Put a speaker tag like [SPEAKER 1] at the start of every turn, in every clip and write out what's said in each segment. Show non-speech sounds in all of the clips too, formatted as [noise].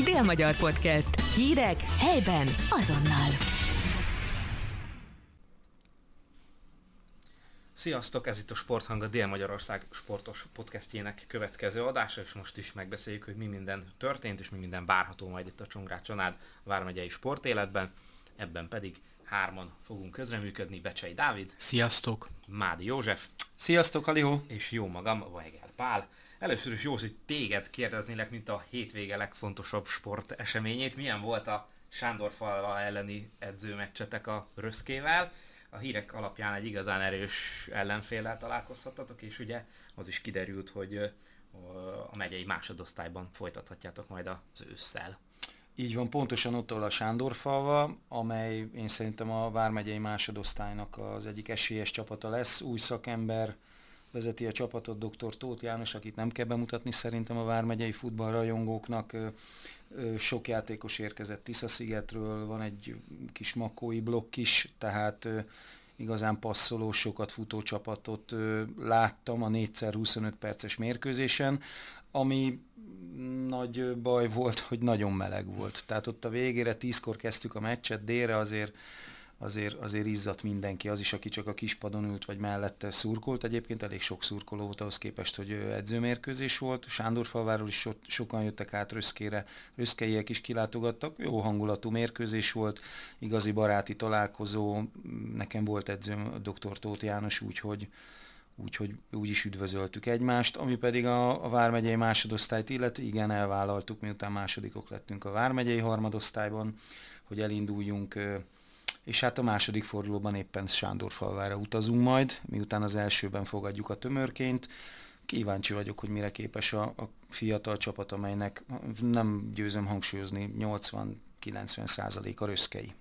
[SPEAKER 1] Dél-Magyar Podcast. Hírek helyben azonnal.
[SPEAKER 2] Sziasztok, ez itt a Sporthang, a Dél-Magyarország sportos podcastjének következő adása, és most is megbeszéljük, hogy mi minden történt, és mi minden várható majd itt a Csongrád Csanád vármegyei sportéletben. Ebben pedig hárman fogunk közreműködni, Becsei Dávid.
[SPEAKER 3] Sziasztok!
[SPEAKER 2] Mádi József.
[SPEAKER 4] Sziasztok, Alihó!
[SPEAKER 2] És jó magam, Vajgel Pál. Először is jó, hogy téged kérdeznélek, mint a hétvége legfontosabb sport eseményét. Milyen volt a Sándorfalva elleni edzőmeccsetek a Röszkével? A hírek alapján egy igazán erős ellenféllel találkozhattatok, és ugye az is kiderült, hogy a megyei másodosztályban folytathatjátok majd az ősszel.
[SPEAKER 4] Így van, pontosan ott a Sándorfalva, amely én szerintem a Vármegyei másodosztálynak az egyik esélyes csapata lesz. Új szakember, vezeti a csapatot dr. Tóth János, akit nem kell bemutatni szerintem a vármegyei futballrajongóknak. Sok játékos érkezett Tisza-szigetről, van egy kis makói blokk is, tehát igazán passzoló, sokat futó csapatot láttam a 4x25 perces mérkőzésen, ami nagy baj volt, hogy nagyon meleg volt. Tehát ott a végére, tízkor kezdtük a meccset, délre azért azért, azért izzadt mindenki, az is, aki csak a kispadon ült, vagy mellette szurkolt. Egyébként elég sok szurkoló volt ahhoz képest, hogy edzőmérkőzés volt. Sándorfalváról is so, sokan jöttek át Röszkére, Röszkeiek is kilátogattak. Jó hangulatú mérkőzés volt, igazi baráti találkozó. Nekem volt edzőm dr. Tóth János, úgyhogy úgyhogy úgy is üdvözöltük egymást, ami pedig a, a Vármegyei másodosztályt illeti, igen, elvállaltuk, miután másodikok lettünk a Vármegyei harmadosztályban, hogy elinduljunk és hát a második fordulóban éppen Sándorfalvára utazunk majd, miután az elsőben fogadjuk a tömörként. Kíváncsi vagyok, hogy mire képes a, a fiatal csapat, amelynek nem győzöm hangsúlyozni 80-90 százalék a röszkei.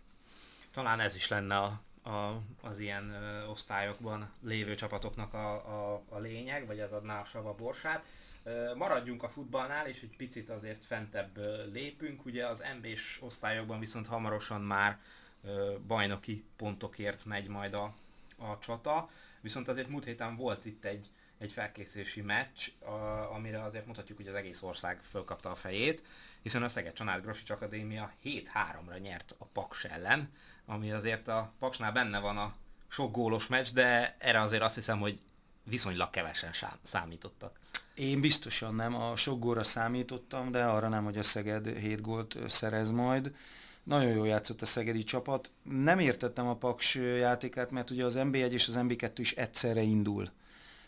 [SPEAKER 2] Talán ez is lenne a, a, az ilyen ö, osztályokban lévő csapatoknak a, a, a lényeg, vagy az adná a sava borsát. Maradjunk a futballnál, és egy picit azért fentebb lépünk. Ugye az MB-s osztályokban viszont hamarosan már bajnoki pontokért megy majd a, a csata. Viszont azért múlt héten volt itt egy, egy felkészülési meccs, a, amire azért mutatjuk, hogy az egész ország fölkapta a fejét, hiszen a Szeged Csanád Grosics Akadémia 7-3-ra nyert a Paks ellen, ami azért a Paksnál benne van a sok gólos meccs, de erre azért azt hiszem, hogy viszonylag kevesen számítottak.
[SPEAKER 4] Én biztosan nem, a sok góra számítottam, de arra nem, hogy a Szeged 7 gólt szerez majd. Nagyon jól játszott a szegedi csapat. Nem értettem a Paks játékát, mert ugye az MB1 és az MB2 is egyszerre indul.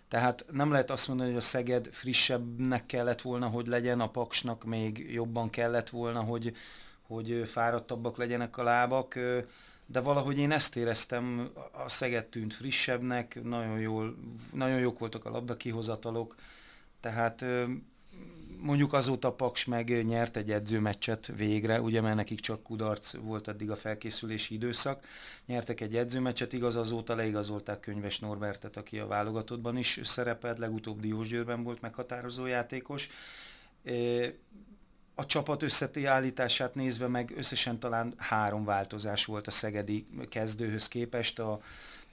[SPEAKER 4] Tehát nem lehet azt mondani, hogy a Szeged frissebbnek kellett volna, hogy legyen, a Paksnak még jobban kellett volna, hogy, hogy fáradtabbak legyenek a lábak, de valahogy én ezt éreztem, a Szeged tűnt frissebbnek, nagyon, jól, nagyon jók voltak a labdakihozatalok, tehát mondjuk azóta Paks meg nyert egy edzőmeccset végre, ugye mert nekik csak kudarc volt eddig a felkészülési időszak. Nyertek egy edzőmeccset, igaz azóta leigazolták Könyves Norbertet, aki a válogatottban is szerepelt, legutóbb Diósgyőrben volt meghatározó játékos. A csapat összeállítását nézve meg összesen talán három változás volt a szegedi kezdőhöz képest. A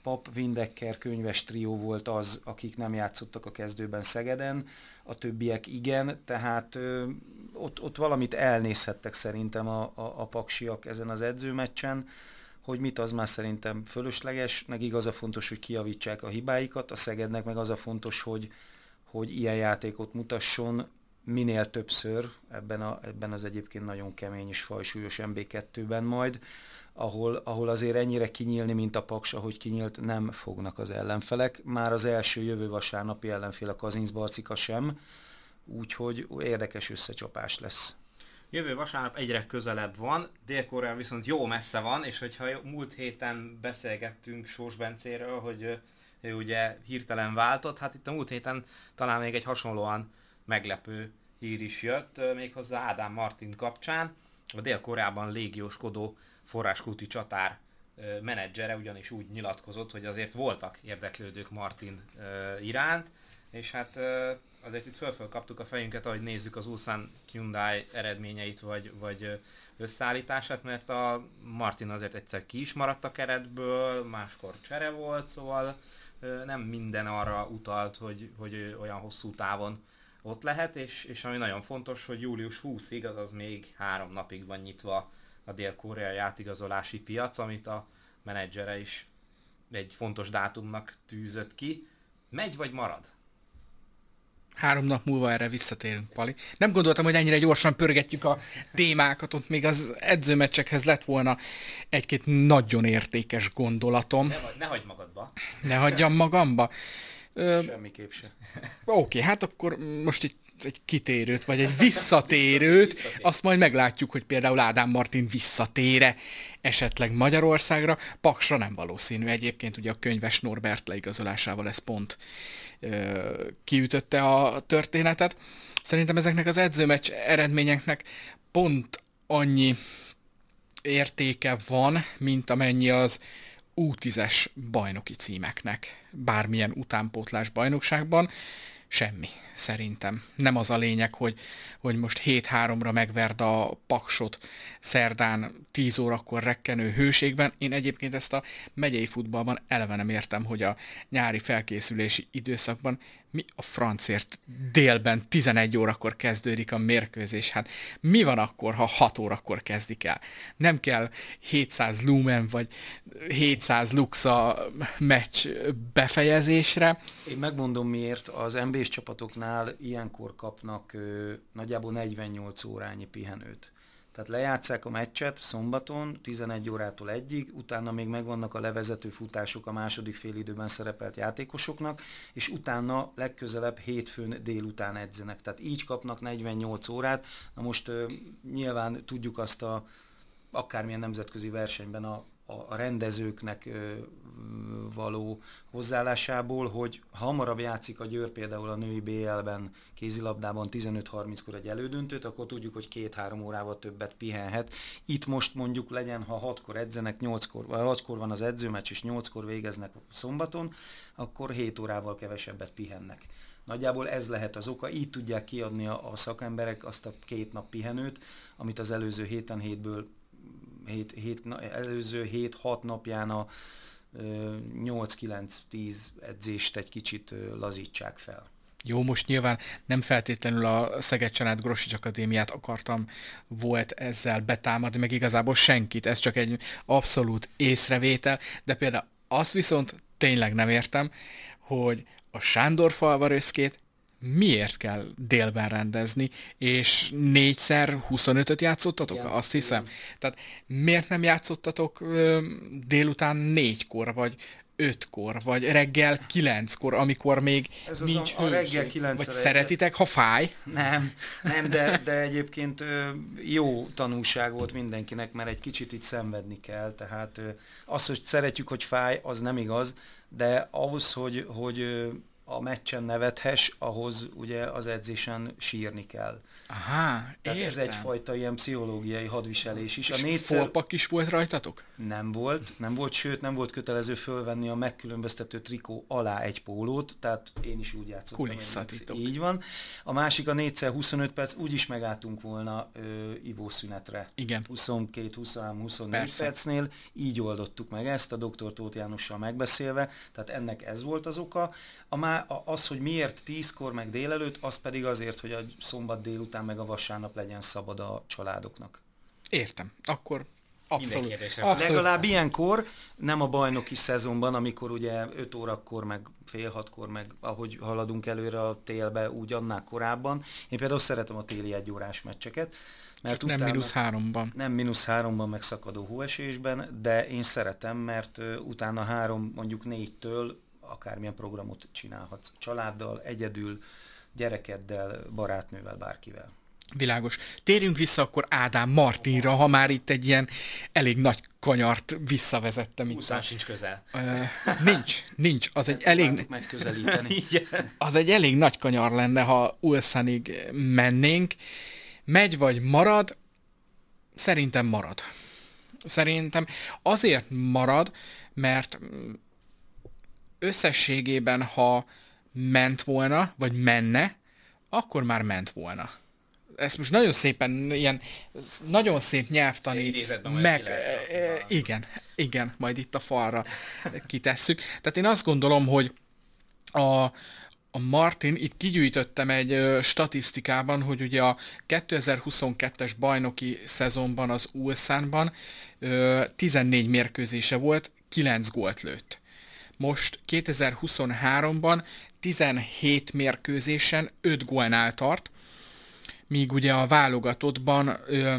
[SPEAKER 4] Pap Windecker könyves trió volt az, akik nem játszottak a kezdőben Szegeden, a többiek igen, tehát ö, ott, ott valamit elnézhettek szerintem a, a, a paksiak ezen az edzőmeccsen, hogy mit az már szerintem fölösleges, meg igaz a fontos, hogy kiavítsák a hibáikat, a Szegednek meg az a fontos, hogy, hogy ilyen játékot mutasson, minél többször ebben, a, ebben az egyébként nagyon kemény és fajsúlyos MB2-ben majd, ahol, ahol azért ennyire kinyílni, mint a Paks, ahogy kinyílt, nem fognak az ellenfelek. Már az első jövő vasárnapi ellenfél a Kazincbarcika sem, úgyhogy érdekes összecsapás lesz.
[SPEAKER 2] Jövő vasárnap egyre közelebb van, dél viszont jó messze van, és hogyha múlt héten beszélgettünk Sós Bencéről, hogy ő ugye hirtelen váltott, hát itt a múlt héten talán még egy hasonlóan meglepő hír is jött, méghozzá Ádám Martin kapcsán. A Dél-Koreában légióskodó forráskúti csatár menedzsere ugyanis úgy nyilatkozott, hogy azért voltak érdeklődők Martin iránt, és hát azért itt föl kaptuk a fejünket, ahogy nézzük az Ulsan Hyundai eredményeit, vagy, vagy összeállítását, mert a Martin azért egyszer ki is maradt a keretből, máskor csere volt, szóval nem minden arra utalt, hogy, hogy olyan hosszú távon ott lehet, és, és ami nagyon fontos, hogy július 20-ig, azaz még három napig van nyitva a dél-koreai átigazolási piac, amit a menedzsere is egy fontos dátumnak tűzött ki. Megy vagy marad?
[SPEAKER 3] Három nap múlva erre visszatérünk, Pali. Nem gondoltam, hogy ennyire gyorsan pörgetjük a témákat, ott még az edzőmeccsekhez lett volna egy-két nagyon értékes gondolatom.
[SPEAKER 2] Ne, ne hagyd magadba.
[SPEAKER 3] Ne hagyjam magamba.
[SPEAKER 4] Semmiképp se.
[SPEAKER 3] Oké, okay, hát akkor most itt egy kitérőt, vagy egy visszatérőt, [laughs] azt majd meglátjuk, hogy például Ádám Martin visszatére esetleg Magyarországra. Paksra nem valószínű egyébként, ugye a könyves Norbert leigazolásával ez pont ö, kiütötte a történetet. Szerintem ezeknek az edzőmeccs eredményeknek pont annyi értéke van, mint amennyi az U10-es bajnoki címeknek, bármilyen utánpótlás bajnokságban semmi, szerintem. Nem az a lényeg, hogy, hogy most 7-3-ra megverd a paksot szerdán 10 órakor rekkenő hőségben. Én egyébként ezt a megyei futballban eleve nem értem, hogy a nyári felkészülési időszakban mi a francért délben 11 órakor kezdődik a mérkőzés? Hát mi van akkor, ha 6 órakor kezdik el? Nem kell 700 lumen vagy 700 lux a meccs befejezésre.
[SPEAKER 4] Én megmondom miért, az nb csapatoknál ilyenkor kapnak ö, nagyjából 48 órányi pihenőt. Tehát lejátszák a meccset szombaton 11 órától egyig, utána még megvannak a levezető futások a második félidőben szerepelt játékosoknak, és utána legközelebb hétfőn délután edzenek. Tehát így kapnak 48 órát. Na most uh, nyilván tudjuk azt a akármilyen nemzetközi versenyben a a rendezőknek való hozzáállásából, hogy ha hamarabb játszik a Győr például a női BL-ben kézilabdában 15-30-kor egy elődöntőt, akkor tudjuk, hogy két-három órával többet pihenhet. Itt most mondjuk legyen, ha 6-kor edzenek, 8-kor, vagy 6-kor van az edzőmeccs, és 8-kor végeznek szombaton, akkor 7 órával kevesebbet pihennek. Nagyjából ez lehet az oka, így tudják kiadni a, a szakemberek azt a két nap pihenőt, amit az előző héten hétből hét, hét, előző 7-6 napján a 8-9-10 edzést egy kicsit lazítsák fel.
[SPEAKER 3] Jó, most nyilván nem feltétlenül a Szeged Csanád Grossics Akadémiát akartam volt ezzel betámadni, meg igazából senkit, ez csak egy abszolút észrevétel, de például azt viszont tényleg nem értem, hogy a Sándor falvaröszkét miért kell délben rendezni, és négyszer 25-öt játszottatok, igen, azt hiszem. Igen. Tehát miért nem játszottatok ö, délután négykor, vagy ötkor, vagy reggel kilenckor, amikor még Ez nincs
[SPEAKER 4] a, a reggel kilenc
[SPEAKER 3] Vagy szeretitek, ha fáj?
[SPEAKER 4] Nem, nem, de, de egyébként jó tanulság volt mindenkinek, mert egy kicsit itt szenvedni kell, tehát az, hogy szeretjük, hogy fáj, az nem igaz, de ahhoz, hogy, hogy a meccsen nevethess, ahhoz ugye az edzésen sírni kell.
[SPEAKER 3] Aha,
[SPEAKER 4] Tehát értem. ez egyfajta ilyen pszichológiai hadviselés is.
[SPEAKER 3] És a négyszer... folpak is volt rajtatok?
[SPEAKER 4] Nem volt, nem volt, sőt nem volt kötelező fölvenni a megkülönböztető trikó alá egy pólót, tehát én is úgy játszottam.
[SPEAKER 3] Kulisszatitok.
[SPEAKER 4] Így van. A másik a 4x25 perc, úgy is megálltunk volna ö, ivószünetre.
[SPEAKER 3] Igen.
[SPEAKER 4] 22, 23, 24 Persze. percnél, így oldottuk meg ezt, a doktor Tóth Jánossal megbeszélve, tehát ennek ez volt az oka. A má, az, hogy miért tízkor meg délelőtt, az pedig azért, hogy a szombat délután meg a vasárnap legyen szabad a családoknak.
[SPEAKER 3] Értem. Akkor Abszolút.
[SPEAKER 4] Abszolút. Legalább ilyenkor, nem a bajnoki szezonban, amikor ugye 5 órakor, meg fél hatkor, meg ahogy haladunk előre a télbe, úgy annál korábban. Én például szeretem a téli egyórás meccseket.
[SPEAKER 3] Mert nem mínusz háromban.
[SPEAKER 4] Nem mínusz háromban megszakadó hóesésben, de én szeretem, mert utána három, mondjuk négytől akármilyen programot csinálhatsz. Családdal, egyedül, gyerekeddel, barátnővel, bárkivel.
[SPEAKER 3] Világos. Térjünk vissza akkor Ádám Martinra, ha már itt egy ilyen elég nagy kanyart visszavezettem.
[SPEAKER 2] Itt sincs közel.
[SPEAKER 3] Uh, nincs, nincs. Az egy elég...
[SPEAKER 4] Megközelíteni. [laughs]
[SPEAKER 3] az egy elég nagy kanyar lenne, ha Ulszanig mennénk. Megy vagy marad? Szerintem marad. Szerintem azért marad, mert összességében, ha ment volna, vagy menne, akkor már ment volna. Ezt most nagyon szépen, ilyen nagyon szép nyelvtani, meg, e, igen, igen, majd itt a falra kitesszük. Tehát én azt gondolom, hogy a, a Martin, itt kigyűjtöttem egy ö, statisztikában, hogy ugye a 2022-es bajnoki szezonban az Ulszánban ö, 14 mérkőzése volt, 9 gólt lőtt. Most 2023-ban 17 mérkőzésen 5 gólnál tart, míg ugye a válogatottban ö,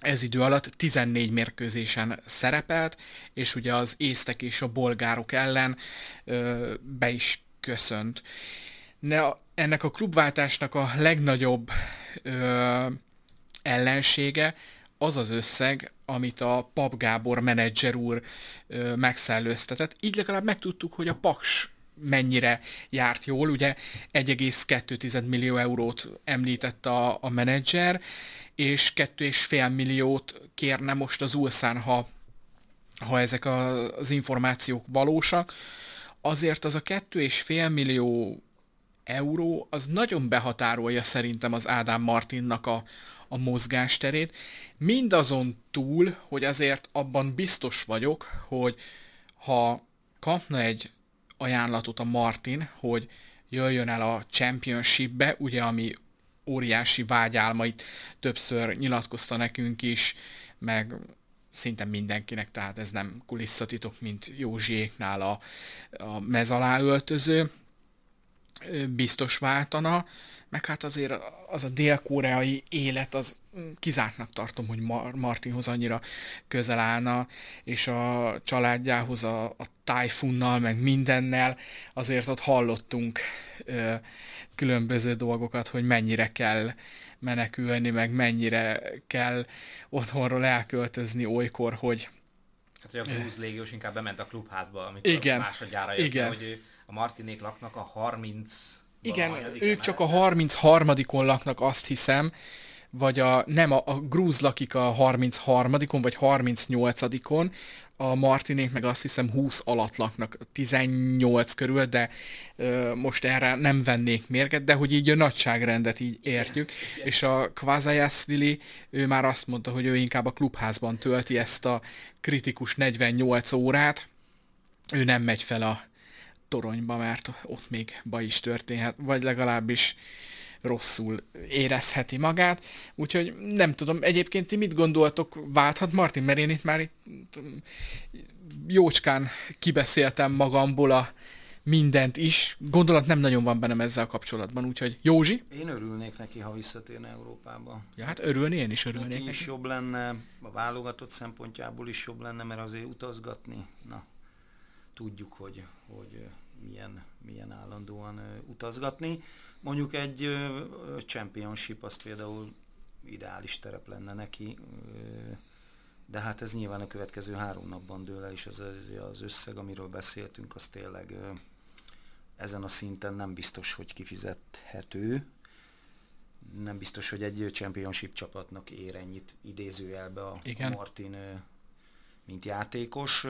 [SPEAKER 3] ez idő alatt 14 mérkőzésen szerepelt, és ugye az észtek és a bolgárok ellen ö, be is köszönt. Ne, ennek a klubváltásnak a legnagyobb ö, ellensége az az összeg, amit a Pap Gábor menedzser úr ö, megszellőztetett. Így legalább megtudtuk, hogy a Paks mennyire járt jól. Ugye 1,2 millió eurót említett a, a menedzser, és 2,5 milliót kérne most az Ulszán, ha, ha ezek a, az információk valósak. Azért az a 2,5 millió euró az nagyon behatárolja szerintem az Ádám Martinnak a, a mozgásterét. Mindazon túl, hogy azért abban biztos vagyok, hogy ha kapna egy ajánlatot a Martin, hogy jöjjön el a Championshipbe, ugye ami óriási vágyálmait többször nyilatkozta nekünk is, meg szinte mindenkinek, tehát ez nem kulisszatitok, mint Józsiéknál a, a mez alá öltöző, biztos váltana, meg hát azért az a dél-koreai élet, az kizártnak tartom, hogy Mar- Martinhoz annyira közel állna, és a családjához a, a tájfunnal, meg mindennel, azért ott hallottunk ö, különböző dolgokat, hogy mennyire kell menekülni, meg mennyire kell otthonról elköltözni olykor, hogy
[SPEAKER 2] Hát, hogy a Blues légiós inkább bement a klubházba, amikor
[SPEAKER 3] Igen.
[SPEAKER 2] másodjára jött,
[SPEAKER 3] Igen.
[SPEAKER 2] hogy ő- a Martinék laknak a 30
[SPEAKER 3] Igen, ők csak a
[SPEAKER 2] emeleten.
[SPEAKER 3] 33-on laknak, azt hiszem, vagy a, nem, a, a grúz lakik a 33-on, vagy 38-on, a Martinék meg azt hiszem 20 alatt laknak, 18 körül, de ö, most erre nem vennék mérget, de hogy így a nagyságrendet így értjük, és a Kvazajaszvili, ő már azt mondta, hogy ő inkább a klubházban tölti ezt a kritikus 48 órát, ő nem megy fel a toronyba, mert ott még baj is történhet, vagy legalábbis rosszul érezheti magát. Úgyhogy nem tudom, egyébként ti mit gondoltok, válthat Martin, mert én itt már itt, jócskán kibeszéltem magamból a mindent is. Gondolat nem nagyon van bennem ezzel kapcsolatban, úgyhogy Józsi?
[SPEAKER 4] Én örülnék neki, ha visszatérne Európába.
[SPEAKER 3] Ja, hát örülni, én is örülnék
[SPEAKER 4] Neki is jobb lenne, a válogatott szempontjából is jobb lenne, mert azért utazgatni, na, tudjuk, hogy, hogy milyen, milyen állandóan utazgatni. Mondjuk egy championship az például ideális terep lenne neki, de hát ez nyilván a következő három napban dől el, és az, az összeg, amiről beszéltünk, az tényleg ezen a szinten nem biztos, hogy kifizethető. Nem biztos, hogy egy championship csapatnak ér ennyit idézőjelbe a,
[SPEAKER 3] Igen.
[SPEAKER 4] Martin, mint játékos.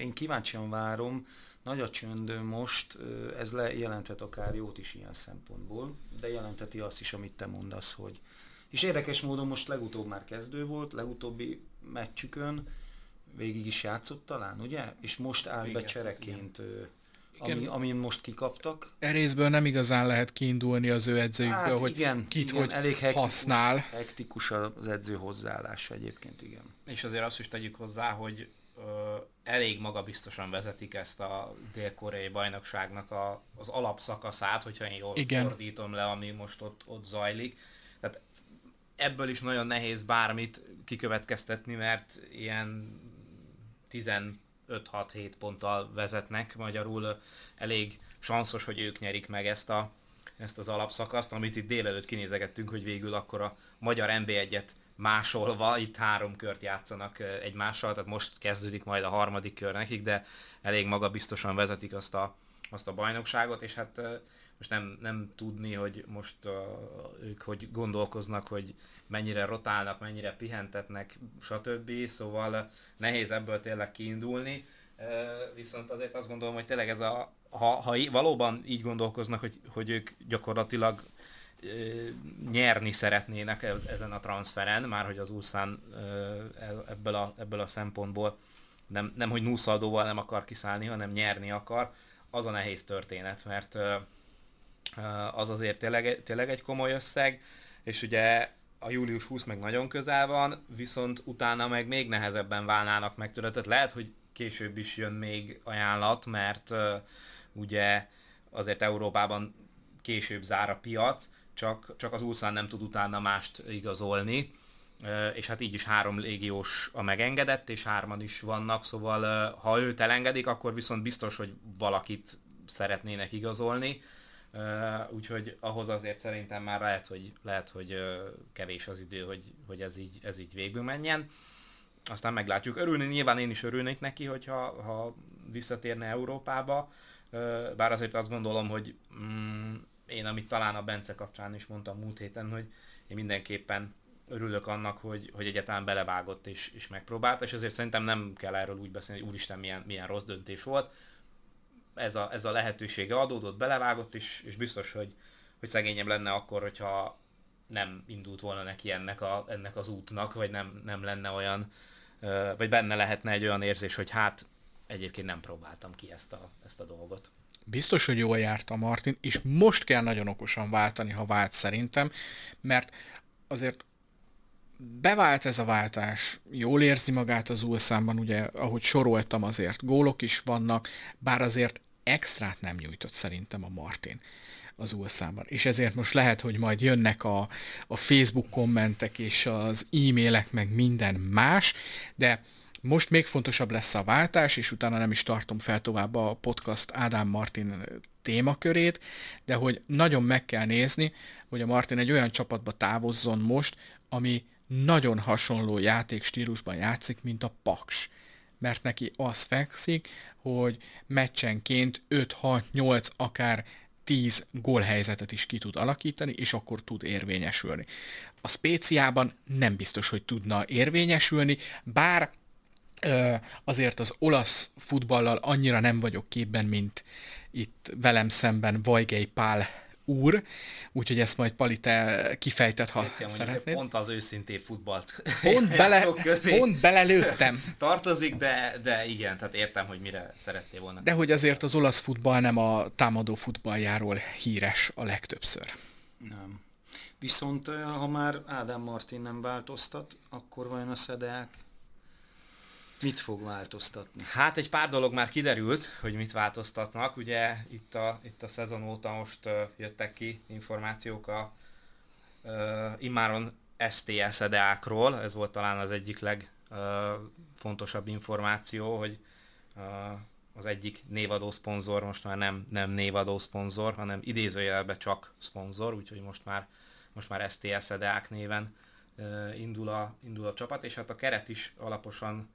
[SPEAKER 4] Én kíváncsian várom, nagy a csönd most, ez le, jelenthet akár jót is ilyen szempontból, de jelentheti azt is, amit te mondasz, hogy és érdekes módon most legutóbb már kezdő volt, legutóbbi meccsükön végig is játszott talán, ugye? És most áll be
[SPEAKER 2] Végigjátszott,
[SPEAKER 4] csereként,
[SPEAKER 3] Igen.
[SPEAKER 4] ami, amin most kikaptak.
[SPEAKER 3] E részből nem igazán lehet kiindulni az ő edzőjükből,
[SPEAKER 4] Hát
[SPEAKER 3] hogy
[SPEAKER 4] igen,
[SPEAKER 3] kit
[SPEAKER 4] igen,
[SPEAKER 3] hogy
[SPEAKER 4] elég hektikus,
[SPEAKER 3] használ.
[SPEAKER 4] Hektikus az edző hozzáállása egyébként, igen.
[SPEAKER 2] És azért azt is tegyük hozzá, hogy elég magabiztosan vezetik ezt a dél-koreai bajnokságnak a, az alapszakaszát, hogyha én jól
[SPEAKER 3] Igen.
[SPEAKER 2] fordítom le, ami most ott, ott zajlik. Tehát ebből is nagyon nehéz bármit kikövetkeztetni, mert ilyen 15-6-7 ponttal vezetnek, magyarul elég sanszos, hogy ők nyerik meg ezt a ezt az alapszakaszt, amit itt délelőtt kinézegettünk, hogy végül akkor a magyar NB1-et másolva, itt három kört játszanak egymással, tehát most kezdődik majd a harmadik kör nekik, de elég magabiztosan vezetik azt a, azt a bajnokságot, és hát most nem, nem tudni, hogy most uh, ők hogy gondolkoznak, hogy mennyire rotálnak, mennyire pihentetnek, stb. Szóval nehéz ebből tényleg kiindulni. Ö, Viszont azért azt gondolom, hogy tényleg ez a, ha, ha valóban így gondolkoznak, hogy, hogy ők gyakorlatilag nyerni szeretnének ez- ezen a transferen, már hogy az Ulszán ö, e- ebből a, ebből a szempontból nem, nem hogy nuszaldóval nem akar kiszállni, hanem nyerni akar, az a nehéz történet, mert az azért tényleg, tényleg egy komoly összeg, és ugye a július 20 meg nagyon közel van, viszont utána meg még nehezebben válnának meg tőle. Tehát lehet, hogy később is jön még ajánlat, mert ugye azért Európában később zár a piac, csak, csak az Ulsan nem tud utána mást igazolni, és hát így is három légiós a megengedett, és hárman is vannak, szóval ha őt elengedik, akkor viszont biztos, hogy valakit szeretnének igazolni, úgyhogy ahhoz azért szerintem már lehet, hogy, lehet, hogy kevés az idő, hogy, hogy ez, így, ez így végül menjen. Aztán meglátjuk. Örülni nyilván én is örülnék neki, hogyha ha visszatérne Európába, bár azért azt gondolom, hogy mm, én, amit talán a Bence kapcsán is mondtam múlt héten, hogy én mindenképpen örülök annak, hogy, hogy egyáltalán belevágott és, és megpróbálta, és azért szerintem nem kell erről úgy beszélni, hogy úristen milyen, milyen rossz döntés volt ez a, ez a lehetősége adódott, belevágott, és, és biztos, hogy, hogy szegényebb lenne akkor, hogyha nem indult volna neki ennek, a, ennek az útnak, vagy nem, nem lenne olyan, vagy benne lehetne egy olyan érzés, hogy hát egyébként nem próbáltam ki ezt a, ezt a dolgot.
[SPEAKER 3] Biztos, hogy jól járt a Martin, és most kell nagyon okosan váltani, ha vált szerintem, mert azért bevált ez a váltás, jól érzi magát az ulszámban, ugye, ahogy soroltam azért, gólok is vannak, bár azért extrát nem nyújtott szerintem a Martin az USA-ban. És ezért most lehet, hogy majd jönnek a, a Facebook kommentek és az e-mailek, meg minden más, de most még fontosabb lesz a váltás, és utána nem is tartom fel tovább a podcast Ádám Martin témakörét, de hogy nagyon meg kell nézni, hogy a Martin egy olyan csapatba távozzon most, ami nagyon hasonló játékstílusban játszik, mint a Paks. Mert neki az fekszik, hogy meccsenként 5-6-8, akár 10 gólhelyzetet is ki tud alakítani, és akkor tud érvényesülni. A spéciában nem biztos, hogy tudna érvényesülni, bár azért az olasz futballal annyira nem vagyok képben, mint itt velem szemben Vajgei Pál úr, úgyhogy ezt majd Pali te kifejtett, ha Lécia, szeretnéd.
[SPEAKER 2] Pont az őszintén futballt [laughs]
[SPEAKER 3] pont, [laughs] bele, pont belelőttem.
[SPEAKER 2] Tartozik, de, de igen, tehát értem, hogy mire szerettél volna.
[SPEAKER 3] De hogy azért az olasz futball nem a támadó futballjáról híres a legtöbbször.
[SPEAKER 4] Nem. Viszont ha már Ádám Martin nem változtat, akkor vajon a szedeák Mit fog változtatni?
[SPEAKER 2] Hát egy pár dolog már kiderült, hogy mit változtatnak. Ugye itt a, itt a szezon óta most uh, jöttek ki információk a uh, immáron STS edeákról. Ez volt talán az egyik legfontosabb uh, információ, hogy uh, az egyik névadó szponzor most már nem, nem névadó szponzor, hanem idézőjelben csak szponzor, úgyhogy most már, most már STS edeák néven uh, indul, a, indul a csapat, és hát a keret is alaposan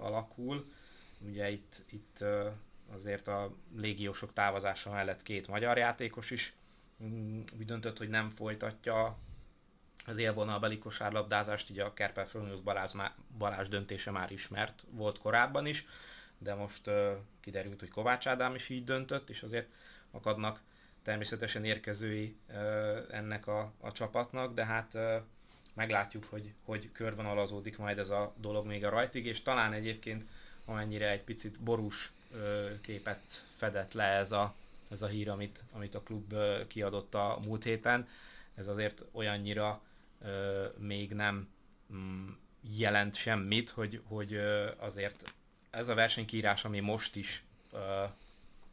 [SPEAKER 2] alakul. Ugye itt, itt azért a légiósok távozása mellett két magyar játékos is mm, úgy döntött, hogy nem folytatja az élvonalbeli kosárlabdázást, ugye a Kerper Fronius Balázs, döntése már ismert volt korábban is, de most kiderült, hogy Kovács Ádám is így döntött, és azért akadnak természetesen érkezői ennek a, a csapatnak, de hát meglátjuk, hogy, hogy körvonalazódik majd ez a dolog még a rajtig, és talán egyébként amennyire egy picit borús képet fedett le ez a, ez a hír, amit, amit a klub kiadott a múlt héten, ez azért olyannyira még nem mm, jelent semmit, hogy, hogy azért ez a versenykírás, ami most is,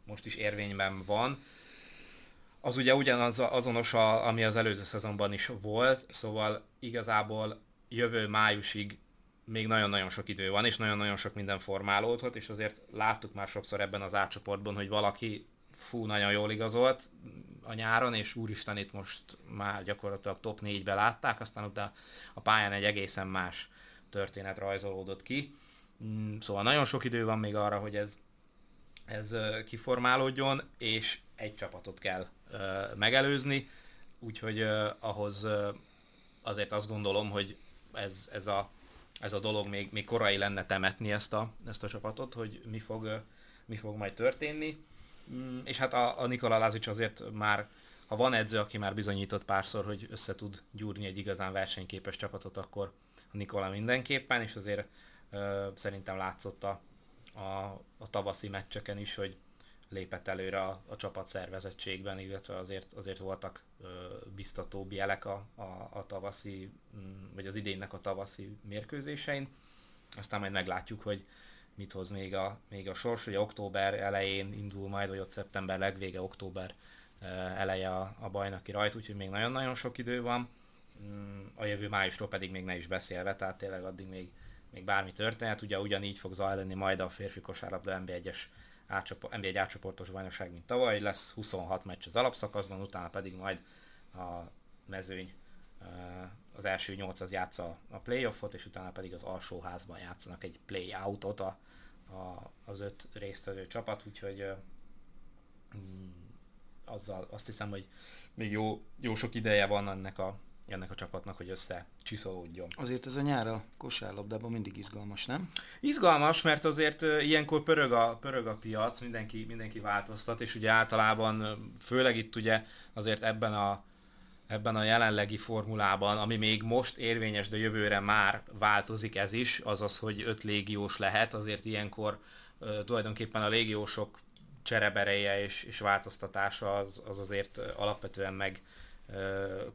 [SPEAKER 2] most is érvényben van, az ugye ugyanaz azonos, a, ami az előző szezonban is volt, szóval igazából jövő májusig még nagyon-nagyon sok idő van, és nagyon-nagyon sok minden formálódhat, és azért láttuk már sokszor ebben az átcsoportban, hogy valaki fú, nagyon jól igazolt a nyáron, és úristen itt most már gyakorlatilag top 4-be látták, aztán utána a pályán egy egészen más történet rajzolódott ki. Mm, szóval nagyon sok idő van még arra, hogy ez, ez kiformálódjon, és egy csapatot kell megelőzni, úgyhogy ahhoz azért azt gondolom, hogy ez, ez, a, ez a dolog még, még korai lenne temetni ezt a, ezt a csapatot, hogy mi fog, mi fog majd történni. Mm, és hát a, a Nikola Lázics azért már, ha van edző, aki már bizonyított párszor, hogy össze tud gyúrni egy igazán versenyképes csapatot, akkor a Nikola mindenképpen, és azért ö, szerintem látszott a, a, a tavaszi meccseken is, hogy lépett előre a, a csapat szervezettségben, illetve azért, azért voltak ö, biztatóbb jelek a, a, a tavaszi, mm, vagy az idénnek a tavaszi mérkőzésein. Aztán majd meglátjuk, hogy mit hoz még a, még a sors. Ugye október elején indul majd, vagy ott szeptember legvége, október eleje a, a bajnoki rajt, úgyhogy még nagyon-nagyon sok idő van. Mm, a jövő májusról pedig még ne is beszélve, tehát tényleg addig még, még bármi történhet. Ugye ugyanígy fog zajlani majd a férfi kosárlabda NB1-es átcsoport, NB1 átcsoportos bajnokság, mint tavaly, lesz 26 meccs az alapszakaszban, utána pedig majd a mezőny az első 8 az játsza a playoffot, és utána pedig az alsóházban játszanak egy play-outot a, a, az öt résztvevő csapat, úgyhogy mm, azzal azt hiszem, hogy még jó, jó sok ideje van ennek a, ennek a csapatnak, hogy össze csiszolódjon.
[SPEAKER 4] Azért ez a nyár a kosárlabdában mindig izgalmas, nem?
[SPEAKER 2] Izgalmas, mert azért ilyenkor pörög a, pörög a piac, mindenki, mindenki változtat, és ugye általában, főleg itt ugye azért ebben a, ebben a jelenlegi formulában, ami még most érvényes, de jövőre már változik ez is, azaz, hogy öt légiós lehet, azért ilyenkor uh, tulajdonképpen a légiósok cserebereje és, és változtatása az, az azért alapvetően meg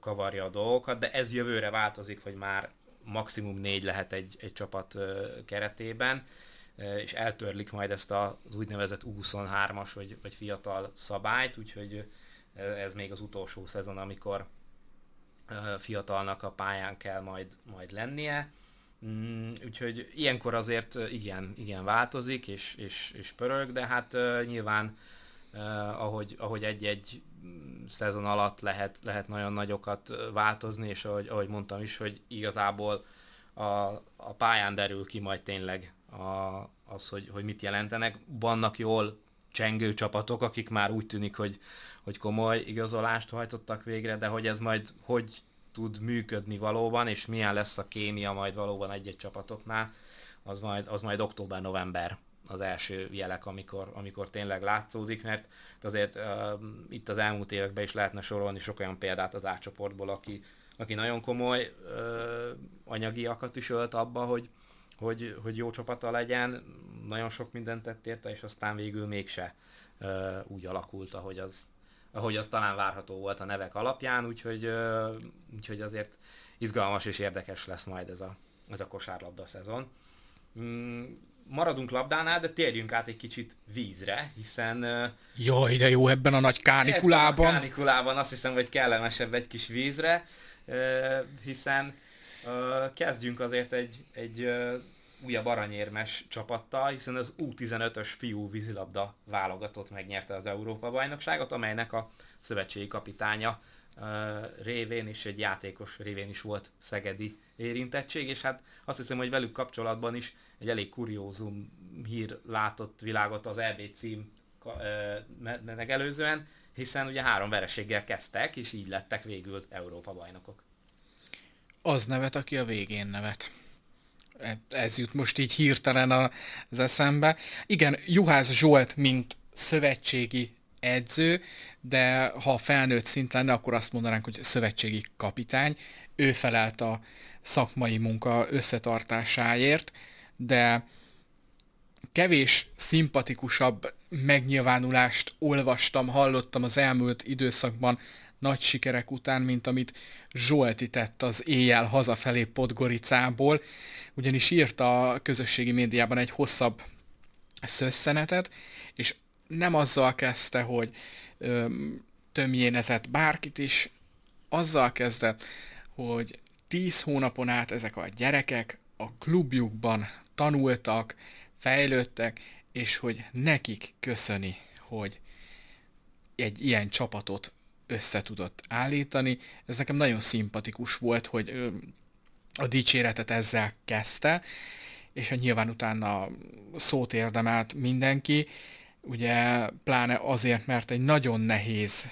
[SPEAKER 2] kavarja a dolgokat, de ez jövőre változik, hogy már maximum négy lehet egy, egy csapat keretében, és eltörlik majd ezt az úgynevezett U23-as vagy, vagy fiatal szabályt, úgyhogy ez még az utolsó szezon, amikor fiatalnak a pályán kell majd, majd lennie. Mm, úgyhogy ilyenkor azért igen, igen változik és, és, és pörög, de hát nyilván uh, ahogy, ahogy egy-egy szezon alatt lehet, lehet nagyon nagyokat változni, és ahogy, ahogy mondtam is, hogy igazából a, a pályán derül ki majd tényleg a, az, hogy, hogy mit jelentenek. Vannak jól csengő csapatok, akik már úgy tűnik, hogy, hogy komoly igazolást hajtottak végre, de hogy ez majd hogy tud működni valóban, és milyen lesz a kémia majd valóban egy-egy csapatoknál, az majd, az majd október-november az első jelek, amikor, amikor tényleg látszódik, mert azért uh, itt az elmúlt években is lehetne sorolni sok olyan példát az átcsoportból, aki, aki nagyon komoly uh, anyagiakat is ölt abba, hogy, hogy, hogy jó csapata legyen, nagyon sok mindent tett érte, és aztán végül mégse uh, úgy alakult, ahogy az, ahogy az talán várható volt a nevek alapján, úgyhogy, úgyhogy azért izgalmas és érdekes lesz majd ez a, ez a kosárlabda szezon. Mm, maradunk labdánál, de térjünk át egy kicsit vízre, hiszen...
[SPEAKER 3] Jaj, de jó ebben a nagy kánikulában.
[SPEAKER 2] Ebben a kánikulában azt hiszem, hogy kellemesebb egy kis vízre, hiszen kezdjünk azért egy, egy újabb aranyérmes csapattal, hiszen az U15-ös fiú vízilabda válogatott megnyerte az Európa-bajnokságot, amelynek a szövetségi kapitánya révén és egy játékos révén is volt szegedi érintettség, és hát azt hiszem, hogy velük kapcsolatban is egy elég kuriózum hír látott világot az EB cím megelőzően, hiszen ugye három vereséggel kezdtek, és így lettek végül Európa bajnokok.
[SPEAKER 3] Az nevet, aki a végén nevet. E, ez jut most így hirtelen az eszembe. Igen, Juhász Zsolt, mint szövetségi edző, de ha felnőtt szint lenne, akkor azt mondanánk, hogy szövetségi kapitány. Ő felelt a szakmai munka összetartásáért, de kevés szimpatikusabb megnyilvánulást olvastam, hallottam az elmúlt időszakban nagy sikerek után, mint amit Zsolti tett az éjjel hazafelé Podgoricából, ugyanis írta a közösségi médiában egy hosszabb szösszenetet, és nem azzal kezdte, hogy öm, tömjénezett bárkit is, azzal kezdett, hogy tíz hónapon át ezek a gyerekek a klubjukban tanultak, fejlődtek, és hogy nekik köszöni, hogy egy ilyen csapatot össze tudott állítani. Ez nekem nagyon szimpatikus volt, hogy a dicséretet ezzel kezdte, és hát nyilván utána szót érdemelt mindenki, ugye pláne azért, mert egy nagyon nehéz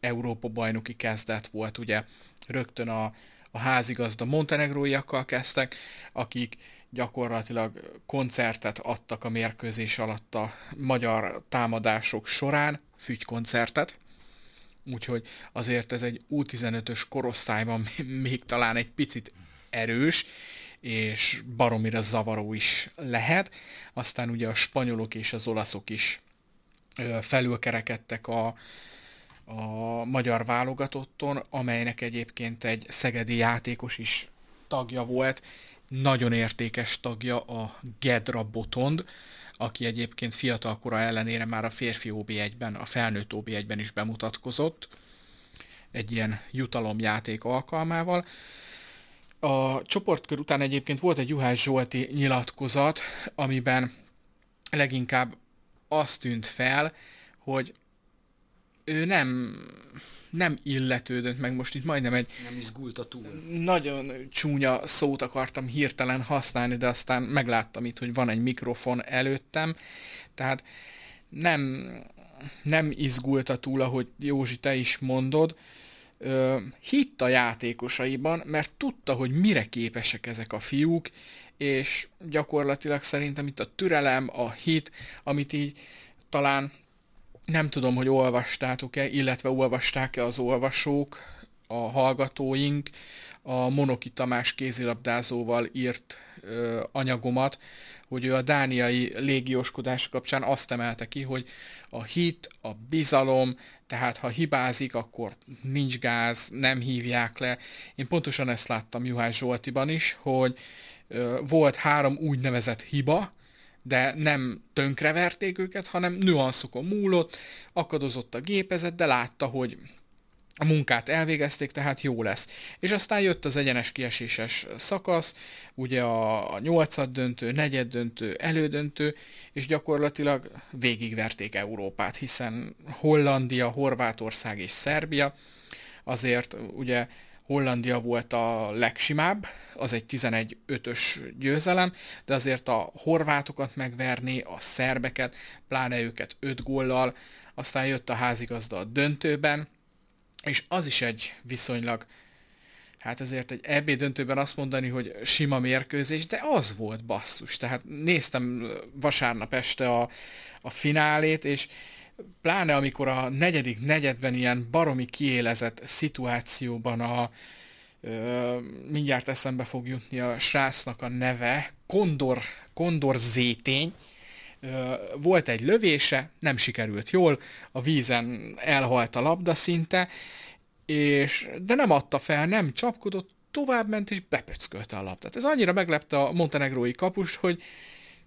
[SPEAKER 3] Európa bajnoki kezdet volt, ugye rögtön a, a házigazda montenegróiakkal kezdtek, akik gyakorlatilag koncertet adtak a mérkőzés alatt a magyar támadások során, fügykoncertet, úgyhogy azért ez egy U15-ös korosztályban [laughs] még talán egy picit erős, és baromira zavaró is lehet. Aztán ugye a spanyolok és az olaszok is felülkerekedtek a, a magyar válogatotton, amelynek egyébként egy szegedi játékos is tagja volt, nagyon értékes tagja a Gedra Botond, aki egyébként fiatalkora ellenére már a férfi OB1-ben, a felnőtt OB1-ben is bemutatkozott, egy ilyen jutalomjáték alkalmával. A csoportkör után egyébként volt egy Juhász Zsolti nyilatkozat, amiben leginkább azt tűnt fel, hogy ő nem, nem illetődött meg, most itt majdnem egy...
[SPEAKER 4] Nem izgulta túl.
[SPEAKER 3] Nagyon csúnya szót akartam hirtelen használni, de aztán megláttam itt, hogy van egy mikrofon előttem, tehát nem, nem izgulta túl, ahogy Józsi te is mondod, hitt a játékosaiban, mert tudta, hogy mire képesek ezek a fiúk, és gyakorlatilag szerintem itt a türelem, a hit, amit így talán nem tudom, hogy olvastátok-e, illetve olvasták-e az olvasók, a hallgatóink, a Monoki Tamás kézilabdázóval írt ö, anyagomat, hogy ő a dániai légióskodás kapcsán azt emelte ki, hogy a hit, a bizalom, tehát ha hibázik, akkor nincs gáz, nem hívják le. Én pontosan ezt láttam Juhász Zsoltiban is, hogy volt három úgynevezett hiba, de nem tönkreverték őket, hanem nüanszokon múlott, akadozott a gépezet, de látta, hogy a munkát elvégezték, tehát jó lesz. És aztán jött az egyenes kieséses szakasz, ugye a, a nyolcad döntő, negyed döntő, elődöntő, és gyakorlatilag végigverték Európát, hiszen Hollandia, Horvátország és Szerbia azért ugye Hollandia volt a legsimább, az egy 11-5-ös győzelem, de azért a horvátokat megverni, a szerbeket, pláne őket 5 góllal, aztán jött a házigazda a döntőben, és az is egy viszonylag, hát ezért egy EB döntőben azt mondani, hogy sima mérkőzés, de az volt basszus. Tehát néztem vasárnap este a, a finálét, és pláne amikor a negyedik negyedben ilyen baromi kiélezett szituációban a, ö, mindjárt eszembe fog jutni a srácnak a neve, Kondor, Kondor Zétény, ö, volt egy lövése, nem sikerült jól, a vízen elhalt a labda szinte, és, de nem adta fel, nem csapkodott, tovább ment és bepöckölte a labdát. Ez annyira meglepte a montenegrói kapust, hogy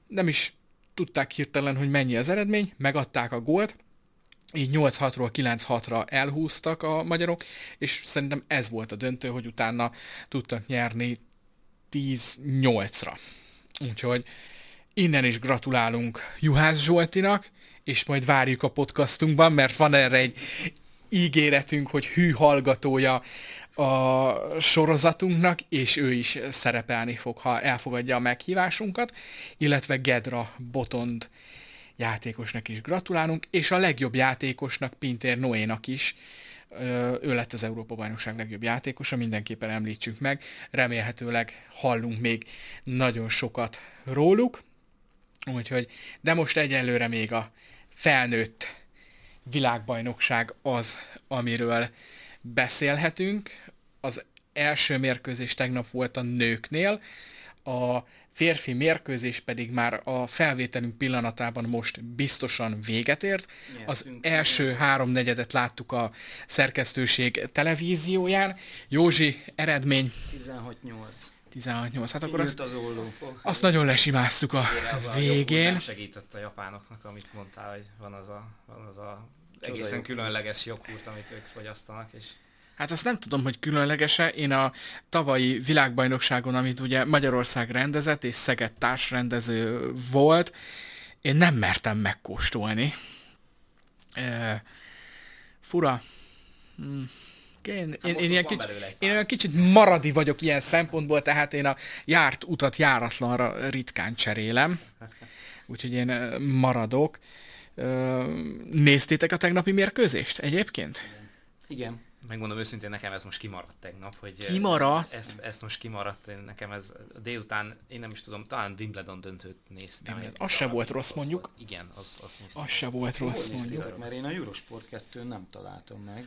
[SPEAKER 3] nem is tudták hirtelen, hogy mennyi az eredmény, megadták a gólt, így 8-6-ról 9-6-ra elhúztak a magyarok, és szerintem ez volt a döntő, hogy utána tudtak nyerni 10-8-ra. Úgyhogy innen is gratulálunk Juhász Zsoltinak, és majd várjuk a podcastunkban, mert van erre egy ígéretünk, hogy hű hallgatója a sorozatunknak, és ő is szerepelni fog, ha elfogadja a meghívásunkat, illetve Gedra Botond játékosnak is gratulálunk, és a legjobb játékosnak, Pintér Noénak is, ő lett az Európa-bajnokság legjobb játékosa, mindenképpen említsük meg, remélhetőleg hallunk még nagyon sokat róluk, úgyhogy, de most egyelőre még a felnőtt világbajnokság az, amiről beszélhetünk. Az első mérkőzés tegnap volt a nőknél, a férfi mérkőzés pedig már a felvételünk pillanatában most biztosan véget ért. Az első három negyedet láttuk a szerkesztőség televízióján. Józsi, eredmény?
[SPEAKER 4] 16-8.
[SPEAKER 3] 16-8. Hát akkor azt,
[SPEAKER 4] az olló.
[SPEAKER 3] azt nagyon lesimáztuk a végén.
[SPEAKER 2] Segített a japánoknak, amit mondtál, hogy van az a, van az a egészen különleges joghurt, amit ők fogyasztanak, és
[SPEAKER 3] Hát azt nem tudom, hogy különlegese. Én a tavalyi világbajnokságon, amit ugye Magyarország rendezett, és Szeged társrendező volt, én nem mertem megkóstolni. E, fura. Hm. Én, én,
[SPEAKER 2] most
[SPEAKER 3] én,
[SPEAKER 2] ott
[SPEAKER 3] ilyen kicsit, én olyan kicsit maradi vagyok ilyen szempontból, tehát én a járt utat járatlanra ritkán cserélem. Úgyhogy én maradok. Néztétek a tegnapi mérkőzést egyébként?
[SPEAKER 4] Igen.
[SPEAKER 2] Megmondom őszintén, nekem ez most kimaradt tegnap, hogy
[SPEAKER 3] Kimaradt?
[SPEAKER 2] Ezt, ezt most kimaradt, én- nekem ez délután, én nem is tudom, talán Wimbledon döntőt néztem.
[SPEAKER 3] Wimbledon.
[SPEAKER 2] Egy
[SPEAKER 3] Az se volt rossz,
[SPEAKER 2] az
[SPEAKER 3] mondjuk.
[SPEAKER 2] volt- Igen, az, azt néztem.
[SPEAKER 3] Az se volt rossz, mondjuk.
[SPEAKER 4] Mert én a Eurosport 2 nem találtam meg.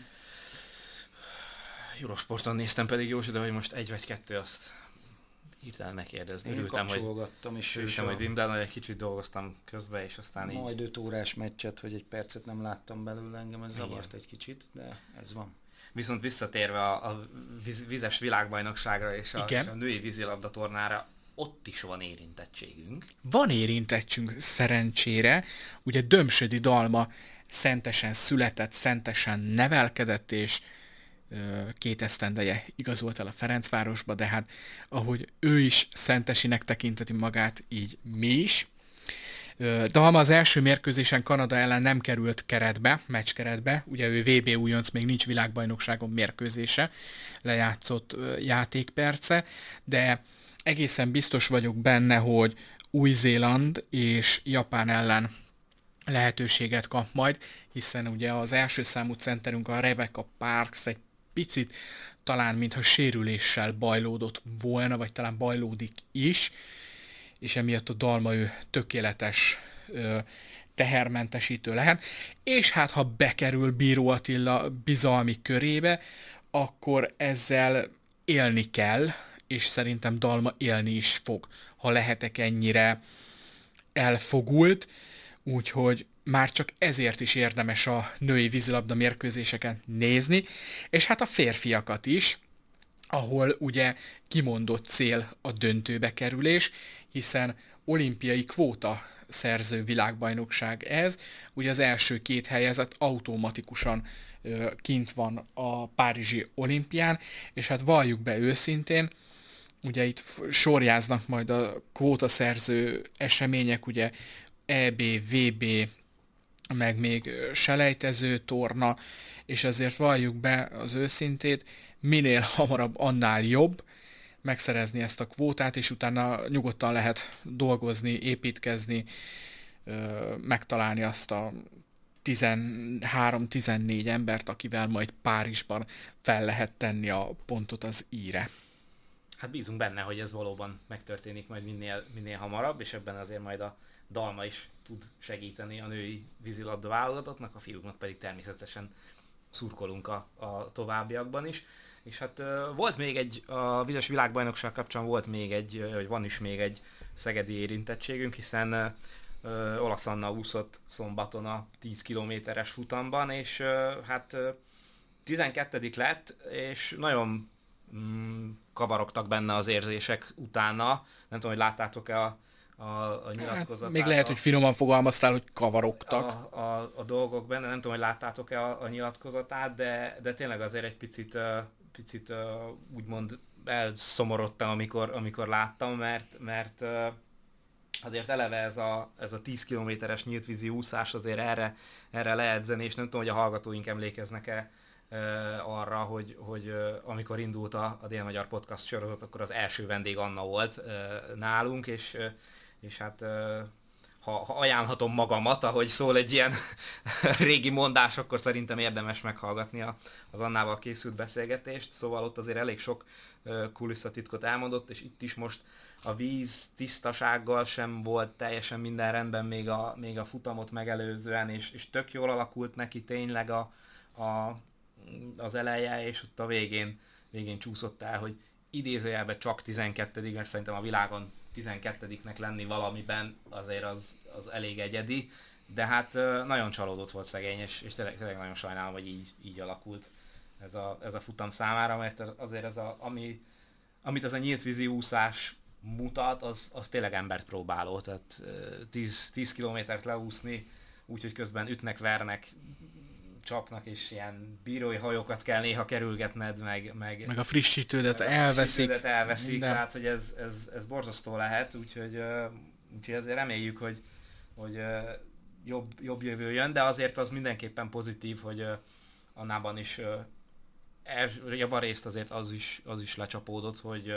[SPEAKER 2] Eurosporton néztem pedig Józsi, de hogy most egy vagy kettő, azt hirtelen megkérdezni.
[SPEAKER 4] Én
[SPEAKER 2] Ültem, hogy,
[SPEAKER 4] kapcsolgattam, és, és
[SPEAKER 2] ültem,
[SPEAKER 4] a
[SPEAKER 2] hogy Wimbledon, egy kicsit dolgoztam közben, és aztán így...
[SPEAKER 4] majd 5 órás meccset, hogy egy percet nem láttam belőle, engem ez zavart egy kicsit, de ez van.
[SPEAKER 2] Viszont visszatérve a, a víz, vizes világbajnokságra és a,
[SPEAKER 3] Igen.
[SPEAKER 2] és a női vízilabda tornára, ott is van érintettségünk.
[SPEAKER 3] Van érintettségünk szerencsére, ugye Dömsödi Dalma szentesen született, szentesen nevelkedett, és két esztendeje igazolt el a Ferencvárosba, de hát ahogy ő is szentesinek tekinteti magát, így mi is. Dalma az első mérkőzésen Kanada ellen nem került keretbe, meccskeretbe, ugye ő VB újonc, még nincs világbajnokságon mérkőzése, lejátszott játékperce, de egészen biztos vagyok benne, hogy Új-Zéland és Japán ellen lehetőséget kap majd, hiszen ugye az első számú centerünk a Rebecca Parks egy picit talán mintha sérüléssel bajlódott volna, vagy talán bajlódik is, és emiatt a Dalma ő tökéletes ö, tehermentesítő lehet, és hát ha bekerül Bíró Attila bizalmi körébe, akkor ezzel élni kell, és szerintem Dalma élni is fog, ha lehetek ennyire elfogult, úgyhogy már csak ezért is érdemes a női vízilabda mérkőzéseken nézni, és hát a férfiakat is, ahol ugye kimondott cél a döntőbe kerülés, hiszen olimpiai kvóta szerző világbajnokság ez, ugye az első két helyezett automatikusan ö, kint van a Párizsi olimpián, és hát valljuk be őszintén, ugye itt sorjáznak majd a kvótaszerző események, ugye EB, VB, meg még selejtező torna, és azért valljuk be az őszintét, minél hamarabb, annál jobb megszerezni ezt a kvótát, és utána nyugodtan lehet dolgozni, építkezni, megtalálni azt a 13-14 embert, akivel majd Párizsban fel lehet tenni a pontot az íre.
[SPEAKER 2] Hát bízunk benne, hogy ez valóban megtörténik majd minél, minél hamarabb, és ebben azért majd a Dalma is tud segíteni a női vízilabda válogatottnak, a fiúknak pedig természetesen szurkolunk a, a továbbiakban is. És hát volt még egy, a vizes világbajnokság kapcsán volt még egy, vagy van is még egy szegedi érintettségünk, hiszen ö, Olasz Anna úszott szombaton a 10 kilométeres futamban, és ö, hát ö, 12 lett, és nagyon mm, kavarogtak benne az érzések utána. Nem tudom, hogy láttátok-e a, a, a nyilatkozatát.
[SPEAKER 3] Hát, még lehet, hogy finoman fogalmaztál, hogy kavarogtak.
[SPEAKER 2] a, a, a dolgok benne, nem tudom, hogy láttátok-e a, a nyilatkozatát, de, de tényleg azért egy picit, picit uh, úgymond elszomorodtam, amikor, amikor láttam, mert, mert uh, azért eleve ez a, ez a 10 kilométeres nyíltvízi úszás azért erre, erre leedzeni, és nem tudom, hogy a hallgatóink emlékeznek-e arra, hogy, hogy amikor indult a, a Dél-Magyar Podcast sorozat, akkor az első vendég Anna volt nálunk, és, és hát ha, ha ajánlhatom magamat, ahogy szól egy ilyen [laughs] régi mondás, akkor szerintem érdemes meghallgatni a, az Annával készült beszélgetést, szóval ott azért elég sok kulisszatitkot elmondott, és itt is most a víz tisztasággal sem volt teljesen minden rendben még a, még a futamot megelőzően, és, és tök jól alakult neki tényleg a, a, az eleje, és ott a végén, végén csúszott el, hogy idézőjelben csak 12 mert szerintem a világon 12-nek lenni valamiben azért az, az elég egyedi, de hát nagyon csalódott volt szegény, és, és tényleg, tényleg nagyon sajnálom, hogy így, így alakult ez a, ez a futam számára, mert azért ez a, ami, amit ez a nyílt vízi úszás mutat, az, az tényleg embert próbáló, tehát ö, 10, 10 kilométert leúszni, úgyhogy közben ütnek, vernek, csapnak, és ilyen bírói hajókat kell néha kerülgetned, meg, meg,
[SPEAKER 3] Meg a frissítődet
[SPEAKER 2] meg a
[SPEAKER 3] elveszik.
[SPEAKER 2] frissítődet elveszik,
[SPEAKER 3] minden.
[SPEAKER 2] tehát hogy ez, ez, ez borzasztó lehet, úgyhogy, úgyhogy azért reméljük, hogy, hogy jobb, jobb jövő jön, de azért az mindenképpen pozitív, hogy annában is javarészt azért az is, az is lecsapódott, hogy,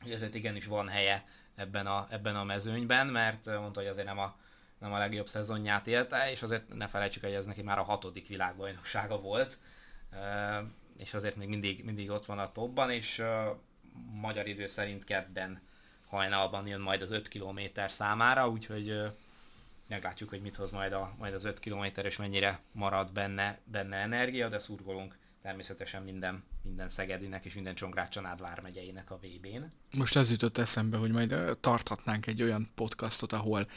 [SPEAKER 2] hogy ezért igenis van helye ebben a, ebben a mezőnyben, mert mondta, hogy azért nem a, nem a legjobb szezonját élte, és azért ne felejtsük, hogy ez neki már a hatodik világbajnoksága volt, és azért még mindig, mindig ott van a topban, és magyar idő szerint kedden hajnalban jön majd az 5 km számára, úgyhogy meglátjuk, hogy mit hoz majd, a, majd az 5 km és mennyire marad benne, benne energia, de szurkolunk természetesen minden, minden Szegedinek és minden Csongrád vármegyeinek a VB-n.
[SPEAKER 3] Most az jutott eszembe, hogy majd tarthatnánk egy olyan podcastot, ahol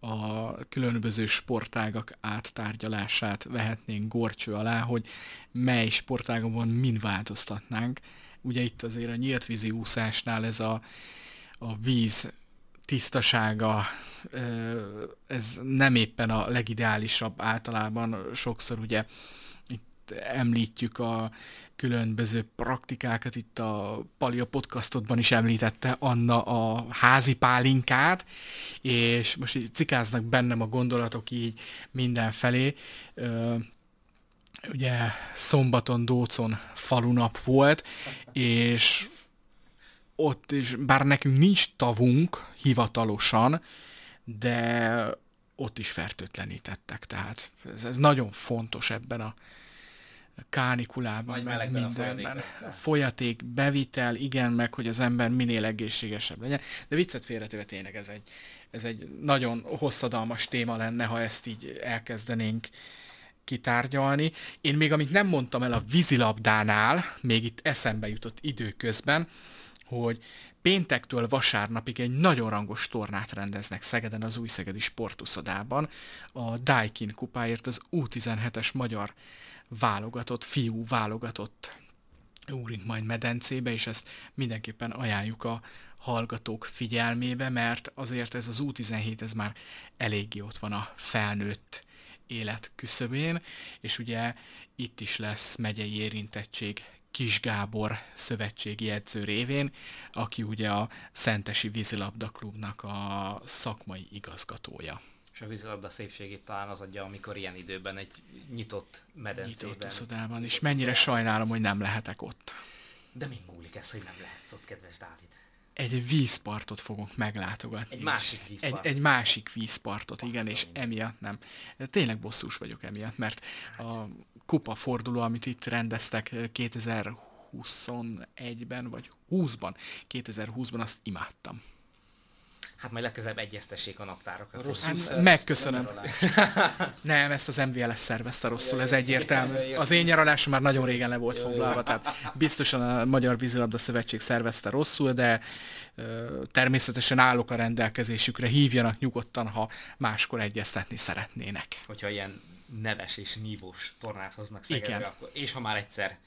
[SPEAKER 3] a különböző sportágak áttárgyalását vehetnénk gorcső alá, hogy mely sportágokon min változtatnánk. Ugye itt azért a nyíltvízi úszásnál ez a, a víz tisztasága, ez nem éppen a legideálisabb általában, sokszor ugye említjük a különböző praktikákat, itt a Palia podcastodban is említette Anna a házi pálinkát, és most így cikáznak bennem a gondolatok így mindenfelé. Ugye szombaton Dócon falunap volt, és ott is, bár nekünk nincs tavunk hivatalosan, de ott is fertőtlenítettek, tehát ez, ez nagyon fontos ebben a kánikulában, meg mindenben. A folyaték, bevitel, igen, meg hogy az ember minél egészségesebb legyen. De viccet félretéve tényleg ez egy, ez egy nagyon hosszadalmas téma lenne, ha ezt így elkezdenénk kitárgyalni. Én még amit nem mondtam el a vízilabdánál, még itt eszembe jutott időközben, hogy péntektől vasárnapig egy nagyon rangos tornát rendeznek Szegeden az új Szegedi sportuszodában. A Daikin kupáért az U17-es magyar válogatott, fiú válogatott úrink majd medencébe, és ezt mindenképpen ajánljuk a hallgatók figyelmébe, mert azért ez az U17, ez már eléggé ott van a felnőtt élet küszöbén, és ugye itt is lesz megyei érintettség Kis Gábor szövetségi edző révén, aki ugye a Szentesi Vízilabda Klubnak a szakmai igazgatója.
[SPEAKER 2] És a vízilabda szépségét talán az adja, amikor ilyen időben egy nyitott medencében.
[SPEAKER 3] Nyitott uszodában, és mennyire sajnálom, hogy nem lehetek ott.
[SPEAKER 2] De mi múlik ez, hogy nem lehetsz ott, kedves Dávid?
[SPEAKER 3] Egy vízpartot fogunk meglátogatni.
[SPEAKER 2] Egy másik
[SPEAKER 3] vízpartot. Egy, egy másik vízpartot, Basszony. igen, és emiatt nem. Tényleg bosszús vagyok emiatt, mert a kupa forduló, amit itt rendeztek 2021-ben, vagy 20-ban, 2020-ban, azt imádtam.
[SPEAKER 2] Hát majd legközelebb egyeztessék a naptárokat.
[SPEAKER 3] Rosszul hát, megköszönöm. [laughs] Nem, ezt az MVLS szervezte rosszul, ez egyértelmű. Az én nyaralásom már nagyon régen le volt foglalva, tehát biztosan a Magyar Vízilabda Szövetség szervezte rosszul, de természetesen állok a rendelkezésükre, hívjanak nyugodtan, ha máskor egyeztetni szeretnének.
[SPEAKER 2] Hogyha ilyen neves és nívós tornát hoznak Szegedre, akkor, és ha már egyszer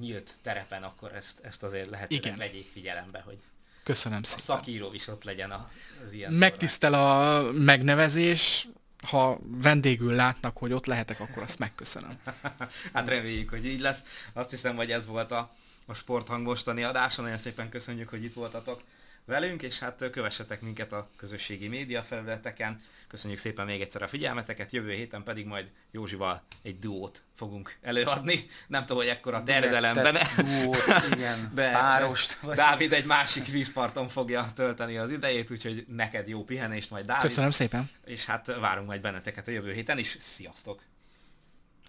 [SPEAKER 2] nyílt terepen, akkor ezt, ezt azért lehetőleg vegyék figyelembe, hogy
[SPEAKER 3] Köszönöm
[SPEAKER 2] a
[SPEAKER 3] szépen.
[SPEAKER 2] szakíró is ott legyen az ilyen
[SPEAKER 3] Megtisztel tornát. a megnevezés, ha vendégül látnak, hogy ott lehetek, akkor azt megköszönöm. [laughs]
[SPEAKER 2] hát reméljük, hogy így lesz. Azt hiszem, hogy ez volt a, a sporthang mostani adása. Nagyon szépen köszönjük, hogy itt voltatok velünk, és hát kövessetek minket a közösségi média felületeken. Köszönjük szépen még egyszer a figyelmeteket, jövő héten pedig majd Józsival egy duót fogunk előadni. Nem tudom, hogy ekkora terjedelemben.
[SPEAKER 4] Duót, igen, [laughs]
[SPEAKER 2] de párost. Vagy... Dávid egy másik vízparton fogja tölteni az idejét, úgyhogy neked jó pihenést majd Dávid.
[SPEAKER 3] Köszönöm szépen.
[SPEAKER 2] És hát várunk majd benneteket a jövő héten is. Sziasztok!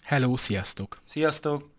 [SPEAKER 3] Hello, sziasztok!
[SPEAKER 4] Sziasztok!